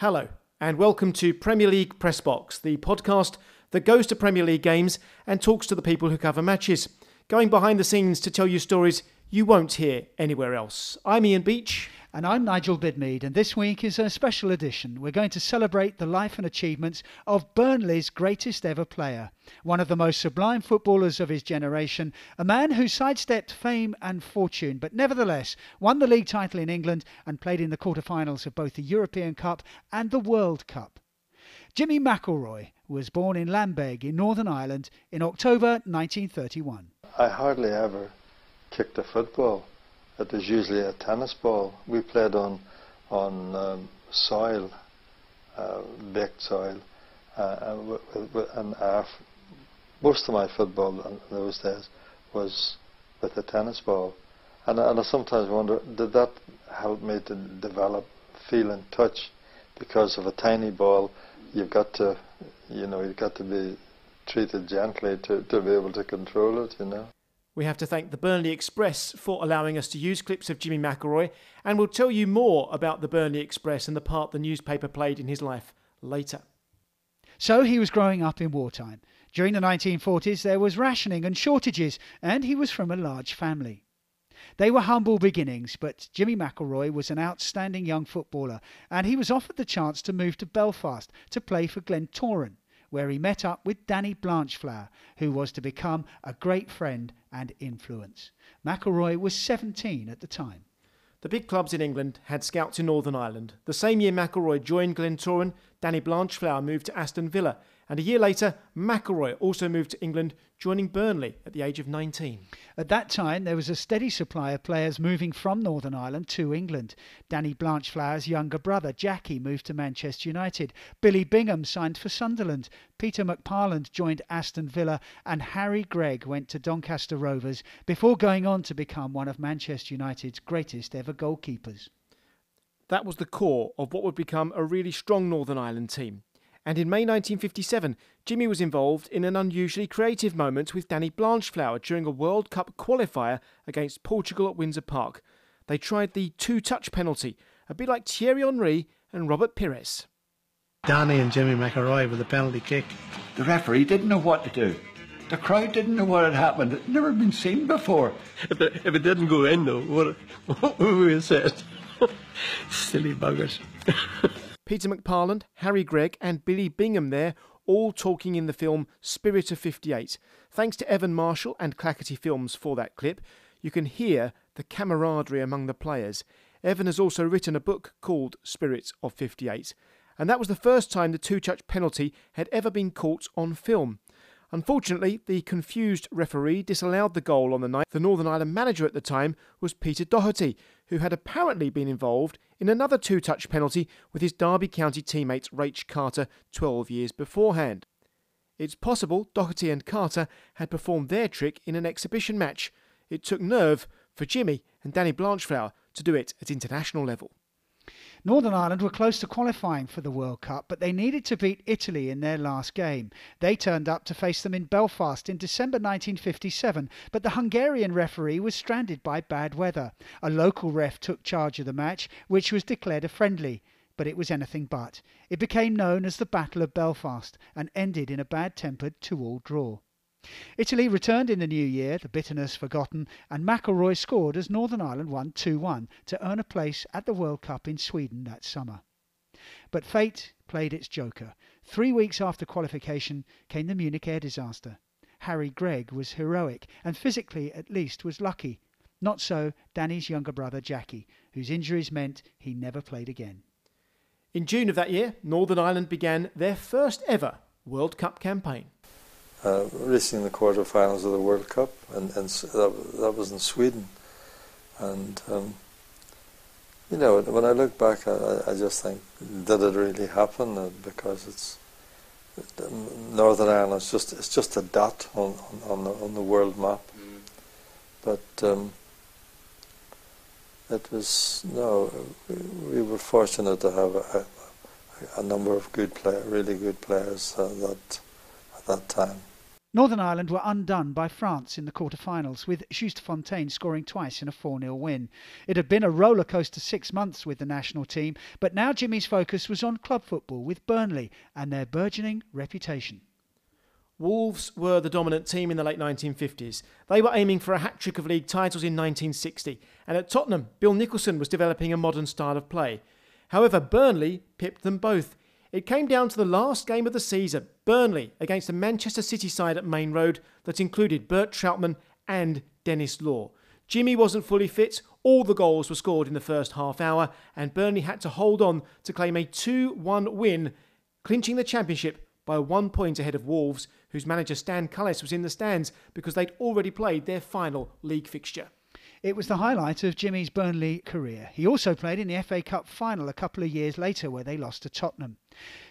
Hello, and welcome to Premier League Press Box, the podcast that goes to Premier League games and talks to the people who cover matches, going behind the scenes to tell you stories you won't hear anywhere else. I'm Ian Beach. And I'm Nigel Bidmead, and this week is a special edition. We're going to celebrate the life and achievements of Burnley's greatest ever player, one of the most sublime footballers of his generation, a man who sidestepped fame and fortune, but nevertheless won the league title in England and played in the quarter-finals of both the European Cup and the World Cup. Jimmy McIlroy was born in Lambeg in Northern Ireland in October 1931. I hardly ever kicked a football it was usually a tennis ball. We played on on um, soil, uh, baked soil, uh, and most of my football in those days was with a tennis ball. And, and I sometimes wonder, did that help me to develop feel and touch? Because of a tiny ball, you've got to, you know, you've got to be treated gently to, to be able to control it, you know. We have to thank the Burnley Express for allowing us to use clips of Jimmy McIlroy, and we'll tell you more about the Burnley Express and the part the newspaper played in his life later. So he was growing up in wartime. During the 1940s, there was rationing and shortages, and he was from a large family. They were humble beginnings, but Jimmy McIlroy was an outstanding young footballer, and he was offered the chance to move to Belfast to play for Glentoran where he met up with Danny Blanchflower, who was to become a great friend and influence. McIlroy was 17 at the time. The big clubs in England had scouts in Northern Ireland. The same year McIlroy joined Glentoran, Danny Blanchflower moved to Aston Villa, and a year later, McIlroy also moved to England, joining Burnley at the age of 19. At that time, there was a steady supply of players moving from Northern Ireland to England. Danny Blanchflower's younger brother, Jackie, moved to Manchester United. Billy Bingham signed for Sunderland. Peter McParland joined Aston Villa, and Harry Gregg went to Doncaster Rovers before going on to become one of Manchester United's greatest ever goalkeepers. That was the core of what would become a really strong Northern Ireland team and in May 1957, Jimmy was involved in an unusually creative moment with Danny Blanchflower during a World Cup qualifier against Portugal at Windsor Park. They tried the two touch penalty, a bit like Thierry Henry and Robert Pires. Danny and Jimmy McIlroy with a penalty kick. The referee didn't know what to do. The crowd didn't know what had happened. It would never been seen before. If it, if it didn't go in, though, what, what would we have said? Silly buggers. Peter McParland, Harry Gregg, and Billy Bingham there, all talking in the film Spirit of 58. Thanks to Evan Marshall and Clackety Films for that clip. You can hear the camaraderie among the players. Evan has also written a book called Spirit of 58, and that was the first time the two touch penalty had ever been caught on film. Unfortunately, the confused referee disallowed the goal on the night. The Northern Ireland manager at the time was Peter Doherty, who had apparently been involved in another two touch penalty with his Derby County teammate Raich Carter 12 years beforehand. It's possible Doherty and Carter had performed their trick in an exhibition match. It took nerve for Jimmy and Danny Blanchflower to do it at international level. Northern Ireland were close to qualifying for the World Cup, but they needed to beat Italy in their last game. They turned up to face them in Belfast in December 1957, but the Hungarian referee was stranded by bad weather. A local ref took charge of the match, which was declared a friendly but it was anything but. It became known as the Battle of Belfast and ended in a bad tempered 2 all draw. Italy returned in the new year, the bitterness forgotten, and McIlroy scored as Northern Ireland won 2 1 to earn a place at the World Cup in Sweden that summer. But fate played its joker. Three weeks after qualification came the Munich air disaster. Harry Gregg was heroic and physically at least was lucky. Not so Danny's younger brother Jackie, whose injuries meant he never played again. In June of that year, Northern Ireland began their first ever World Cup campaign uh, reaching the quarterfinals of the World Cup, and, and that, that was in Sweden. And um, you know, when I look back, I, I just think, did it really happen? Uh, because it's Northern Ireland. It's just it's just a dot on on, on the on the world map. Mm. But um, it was no, we were fortunate to have a, a, a number of good players, really good players uh, that at that time. Northern Ireland were undone by France in the quarter-finals, with Fontaine scoring twice in a 4-0 win. It had been a roller coaster six months with the national team, but now Jimmy's focus was on club football with Burnley and their burgeoning reputation. Wolves were the dominant team in the late 1950s. They were aiming for a hat trick of league titles in 1960, and at Tottenham, Bill Nicholson was developing a modern style of play. However, Burnley pipped them both. It came down to the last game of the season, Burnley against the Manchester City side at Maine Road that included Bert Trautmann and Denis Law. Jimmy wasn't fully fit, all the goals were scored in the first half hour, and Burnley had to hold on to claim a 2 1 win, clinching the championship by one point ahead of Wolves, whose manager Stan Cullis was in the stands because they'd already played their final league fixture. It was the highlight of Jimmy's Burnley career. He also played in the FA Cup final a couple of years later, where they lost to Tottenham.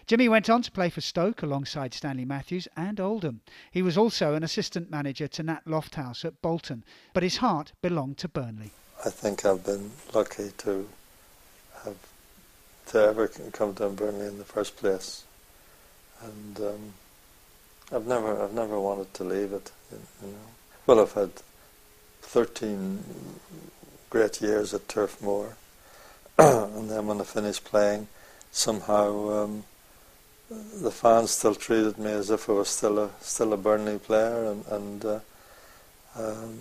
Jimmy went on to play for Stoke alongside Stanley Matthews and Oldham. He was also an assistant manager to Nat Lofthouse at Bolton, but his heart belonged to Burnley. I think I've been lucky to have to ever come to Burnley in the first place, and um, I've never I've never wanted to leave it. You know, well I've had 13 great years at Turf Moor. and then when I finished playing, somehow um, the fans still treated me as if I was still a still a Burnley player, and, and uh, um,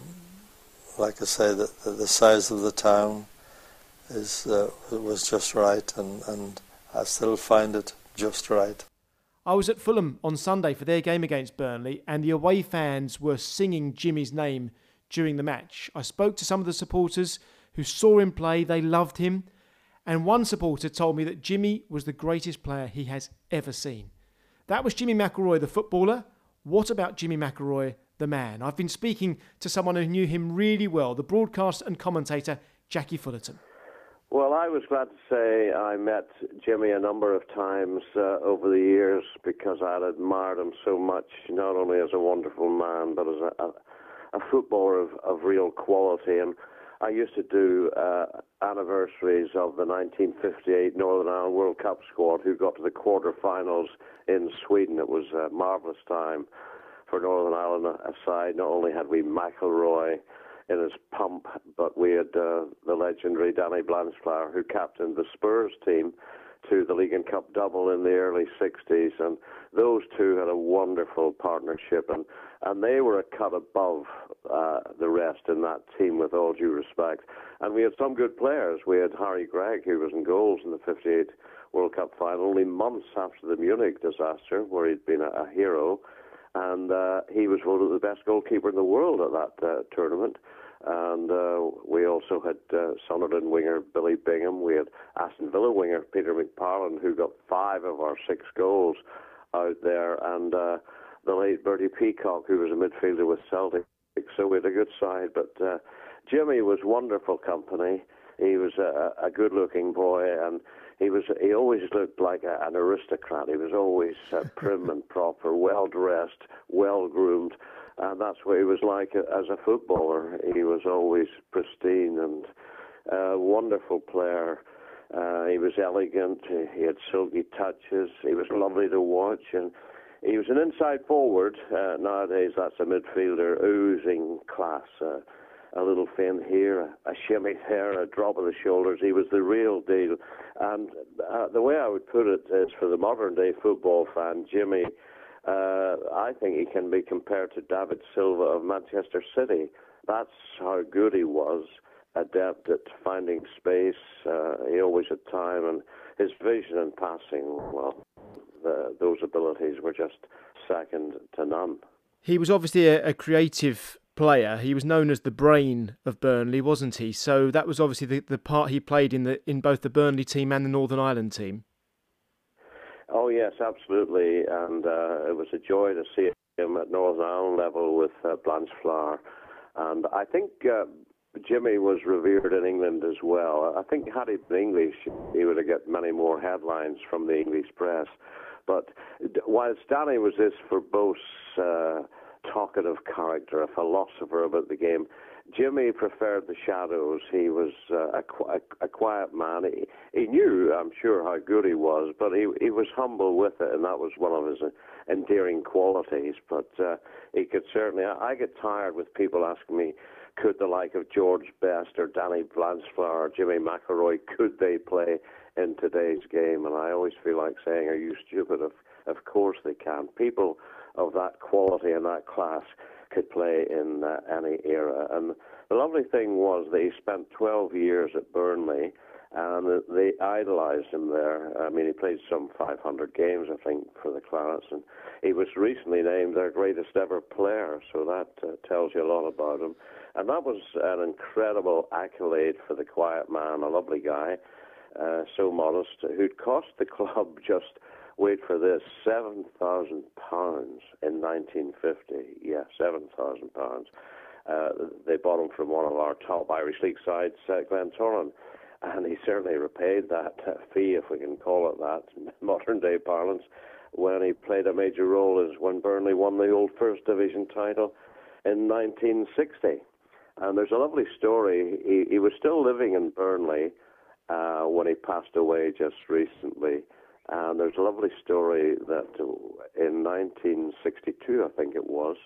like I say, the, the size of the town is uh, was just right, and, and I still find it just right. I was at Fulham on Sunday for their game against Burnley, and the away fans were singing Jimmy's name during the match. I spoke to some of the supporters who saw him play, they loved him, and one supporter told me that Jimmy was the greatest player he has ever seen. That was Jimmy McIlroy, the footballer. What about Jimmy McIlroy, the man? I've been speaking to someone who knew him really well, the broadcaster and commentator Jackie Fullerton. Well, I was glad to say I met Jimmy a number of times uh, over the years because I had admired him so much, not only as a wonderful man, but as a a footballer of, of real quality. And I used to do uh, anniversaries of the 1958 Northern Ireland World Cup squad who got to the quarter-finals in Sweden. It was a marvellous time for Northern Ireland aside. Not only had we McIlroy in his pump, but we had uh, the legendary Danny Blanchflower who captained the Spurs team to the League and Cup double in the early 60s, and those two had a wonderful partnership, and, and they were a cut above uh, the rest in that team, with all due respect. And we had some good players. We had Harry Gregg, who was in goals in the 58 World Cup final, only months after the Munich disaster, where he'd been a, a hero, and uh, he was voted the best goalkeeper in the world at that uh, tournament. And uh, we also had uh, Sunderland winger Billy Bingham. We had Aston Villa winger Peter McParland, who got five of our six goals out there, and uh, the late Bertie Peacock, who was a midfielder with Celtic. So we had a good side. But uh, Jimmy was wonderful company. He was a, a good-looking boy, and he was he always looked like a, an aristocrat. He was always uh, prim and proper, well dressed, well groomed, and that's what he was like as a footballer. He was always pristine and a wonderful player. Uh, he was elegant. He had silky touches. He was lovely to watch, and he was an inside forward. Uh, nowadays, that's a midfielder oozing class. Uh, a little fin here, a, shimmy there, a drop of the shoulders. He was the real deal. And uh, the way I would put it is, for the modern day football fan, Jimmy uh, I think he can be compared to David Silva of Manchester City. That's how good he was, adept at finding space. Uh, he always had time, and his vision and passing, well, the, those abilities were just second to none. He was obviously a, a creative player. He was known as the brain of Burnley, wasn't he? So that was obviously the, the part he played in the in both the Burnley team and the Northern Ireland team. Oh yes, absolutely, and uh, it was a joy to see him at Northern Ireland level with uh, Blanchflower, and I think uh, Jimmy was revered in England as well. I think had he been English, he would have got many more headlines from the English press. But whilst Danny was this verbose, uh, talkative character, a philosopher about the game, Jimmy preferred the shadows. He was uh, a, a, a quiet man. He, he knew, I'm sure, how good he was, but he he was humble with it, and that was one of his uh, endearing qualities. But uh, he could certainly. I, I get tired with people asking me, could the like of George Best or Danny Blanchflower or Jimmy McIlroy could they play in today's game? And I always feel like saying, are you stupid? Of of course they can. People of that quality and that class could play in uh, any era. And the lovely thing was he spent 12 years at Burnley, and they idolised him there. I mean, he played some 500 games, I think, for the Clarets, and he was recently named their greatest ever player. So that uh, tells you a lot about him. And that was an incredible accolade for the quiet man, a lovely guy, uh, so modest, who'd cost the club just wait for this, seven thousand pounds in 1950. Yeah, seven thousand pounds. Uh, they bought him from one of our top Irish League sides, uh, Glentoran, and he certainly repaid that uh, fee, if we can call it that, in modern day parlance, when he played a major role as when Burnley won the old First Division title in 1960. And there's a lovely story. He, he was still living in Burnley uh, when he passed away just recently. And there's a lovely story that in 1962, I think it was,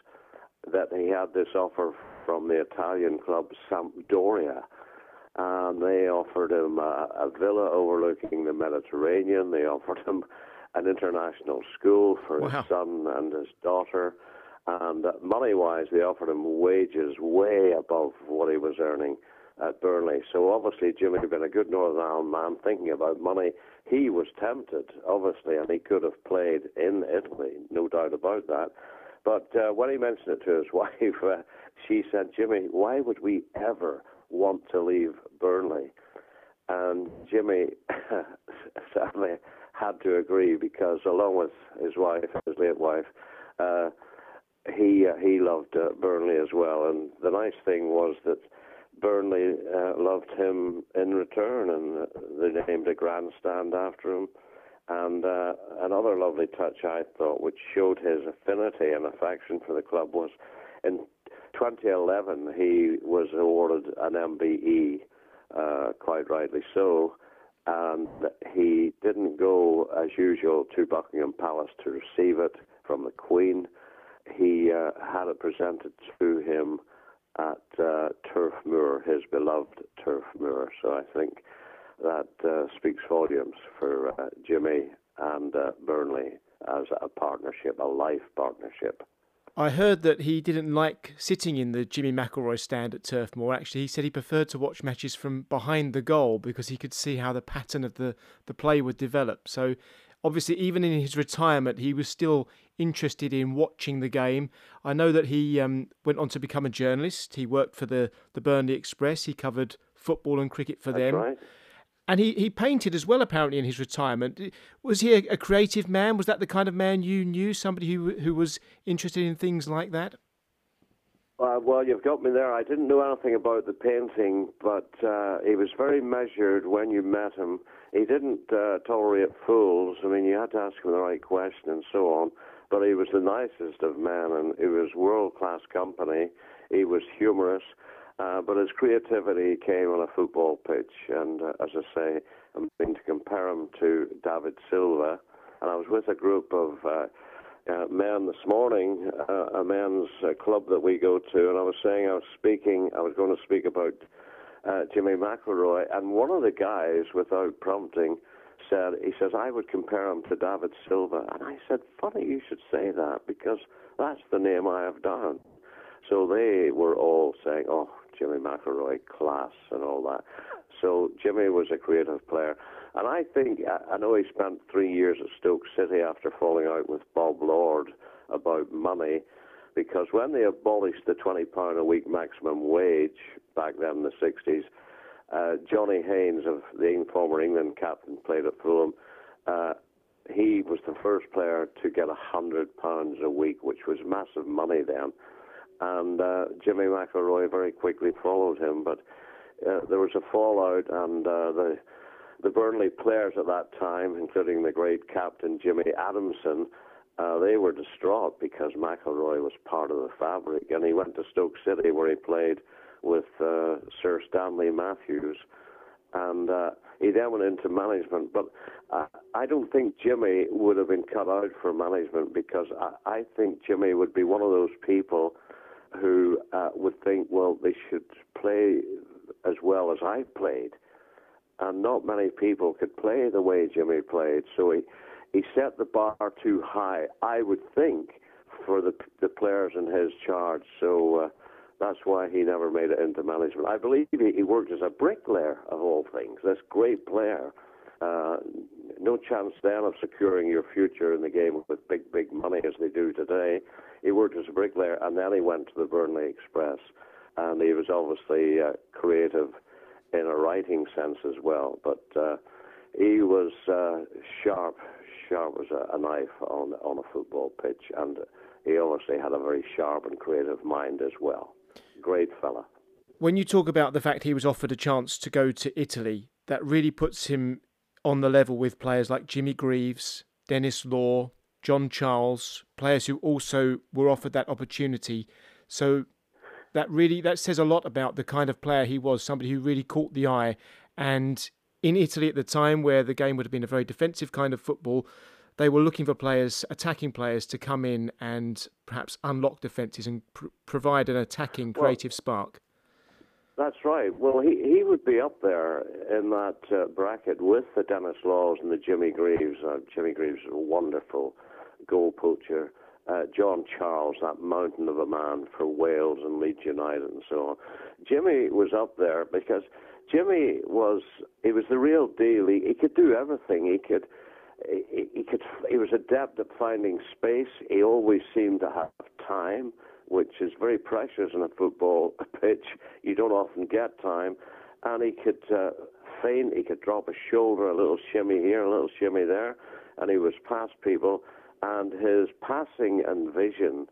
that he had this offer from the Italian club Sampdoria. And they offered him a, a villa overlooking the Mediterranean. They offered him an international school for wow. his son and his daughter. And uh, money wise, they offered him wages way above what he was earning at Burnley. So obviously, Jimmy had been a good Northern Ireland man thinking about money he was tempted, obviously, and he could have played in Italy, no doubt about that. But uh, when he mentioned it to his wife, uh, she said, Jimmy, why would we ever want to leave Burnley? And Jimmy sadly had to agree because, along with his wife, his late wife, uh, he uh, he loved uh, Burnley as well. And the nice thing was that Burnley uh, loved him in return, and they named a grandstand after him. And uh, another lovely touch I thought, which showed his affinity and affection for the club, was in 2011 he was awarded an MBE, uh, quite rightly so, and he didn't go as usual to Buckingham Palace to receive it from the Queen. He uh, had it presented to him at uh, Turf Moor, his beloved Turf Moor. So I think that uh, speaks volumes for uh, Jimmy and uh, Burnley as a partnership, a life partnership. I heard that he didn't like sitting in the Jimmy McIlroy stand at Turf Moor. Actually, he said he preferred to watch matches from behind the goal because he could see how the pattern of the, the play would develop. So obviously, even in his retirement, he was still interested in watching the game. I know that he um, went on to become a journalist. He worked for the, the Burnley Express. He covered football and cricket for That's them. Right. And he, he painted as well, apparently, in his retirement. Was he a, a, creative man? Was that the kind of man you knew? Somebody who who was interested in things like that? Uh, well, you've got me there. I didn't know anything about the painting, but uh, he was very measured when you met him. He didn't uh, tolerate fools. I mean, you had to ask him the right question and so on. But he was the nicest of men, and he was world class company. He was humorous, uh, but his creativity came on a football pitch. And uh, as I say, I'm going to compare him to David Silva. And I was with a group of uh, uh, men this morning, uh, a men's uh, club that we go to, and I was saying I was speaking, I was going to speak about uh, Jimmy McIlroy, and one of the guys, without prompting, said, he says, I would compare him to David Silva. And I said, funny you should say that because that's the name I have done. So they were all saying, oh, Jimmy McIlroy, class and all that. So Jimmy was a creative player. And I think, I know he spent three years at Stoke City after falling out with Bob Lord about money because when they abolished the £20 a week maximum wage back then in the 60s, uh, Johnny Haynes, of the former England captain, played at Fulham. Uh, he was the first player to get hundred pounds a week, which was massive money then. And uh, Jimmy McIlroy very quickly followed him, but uh, there was a fallout, and uh, the the Burnley players at that time, including the great captain Jimmy Adamson, uh, they were distraught because McIlroy was part of the fabric, and he went to Stoke City where he played with uh, Sir Stanley Matthews, and uh, he then went into management. But uh, I don't think Jimmy would have been cut out for management because I, I think Jimmy would be one of those people who uh, would think, well, they should play as well as I played. And not many people could play the way Jimmy played. So he, he set the bar too high, I would think, for the, the players in his charge. So uh, that's why he never made it into management. I believe he, he worked as a bricklayer, of all things. This great player. Uh, no chance then of securing your future in the game with big, big money as they do today. He worked as a bricklayer and then he went to the Burnley Express. And he was obviously uh, creative in a writing sense as well. But uh, he was uh, sharp, sharp as a, a knife on, on a football pitch. And he obviously had a very sharp and creative mind as well. Great fella. When you talk about the fact he was offered a chance to go to Italy, that really puts him on the level with players like Jimmy Greaves, Denis Law, John Charles, players who also were offered that opportunity. So that really that says a lot about the kind of player he was, somebody who really caught the eye. And in Italy at the time, where the game would have been a very defensive kind of football, they were looking for players, attacking players, to come in and perhaps unlock defences and pr- provide an attacking, creative well, spark. That's right. Well, he he would be up there in that uh, bracket with the Denis Laws and the Jimmy Greaves. Uh, Jimmy Greaves is a wonderful goal poacher. Uh, John Charles, that mountain of a man for Wales and Leeds United and so on. Jimmy was up there because Jimmy was he was the real deal. He, he could do everything. He could he, he could he was adept at finding space. He always seemed to have time, which is very precious in a football pitch. You don't often get time, and he could uh, feint. He could drop a shoulder, a little shimmy here, a little shimmy there, and he was past people. And his passing and vision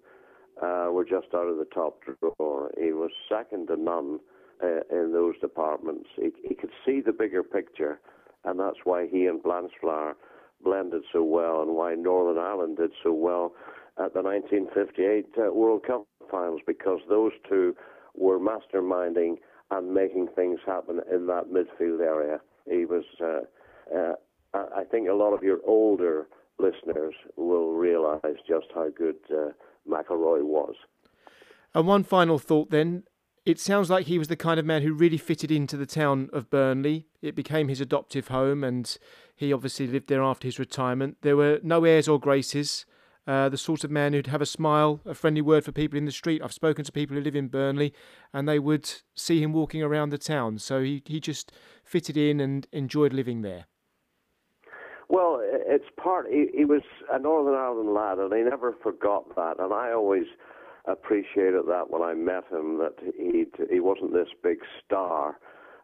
uh, were just out of the top drawer. He was second to none uh, in those departments. He, he could see the bigger picture, and that's why he and Blanchflower blended so well and why Northern Ireland did so well at the 1958 uh, World Cup finals because those two were masterminding and making things happen in that midfield area. He was, uh, uh, I think, a lot of your older listeners will realise just how good uh, McIlroy was. And one final thought then. It sounds like he was the kind of man who really fitted into the town of Burnley. It became his adoptive home, and he obviously lived there after his retirement. There were no airs or graces. Uh, the sort of man who'd have a smile, a friendly word for people in the street. I've spoken to people who live in Burnley, and they would see him walking around the town. So he, he just fitted in and enjoyed living there. Well, it's part. He, he was a Northern Ireland lad, and he never forgot that. And I always appreciated that when I met him. That he he wasn't this big star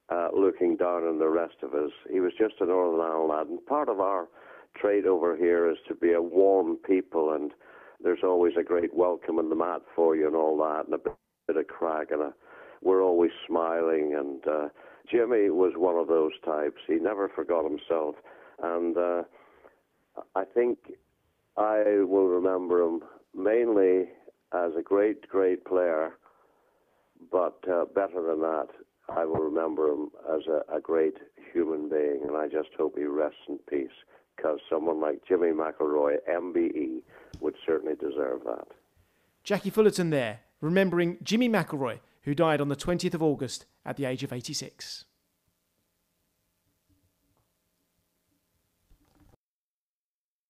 uh, looking down on the rest of us. He was just a Northern Ireland lad, and part of our trade over here is to be a warm people, and there's always a great welcome in the mat for you and all that, and a bit, of crack, and a, we're always smiling. And uh, Jimmy was one of those types. He never forgot himself, and uh, I think I will remember him mainly as a great, great player, but uh, better than that, I will remember him as a, a great human being, and I just hope he rests in peace because someone like Jimmy McIlroy, MBE, would certainly deserve that. Jackie Fullerton there, remembering Jimmy McIlroy, who died on the 20th of August at the age of 86.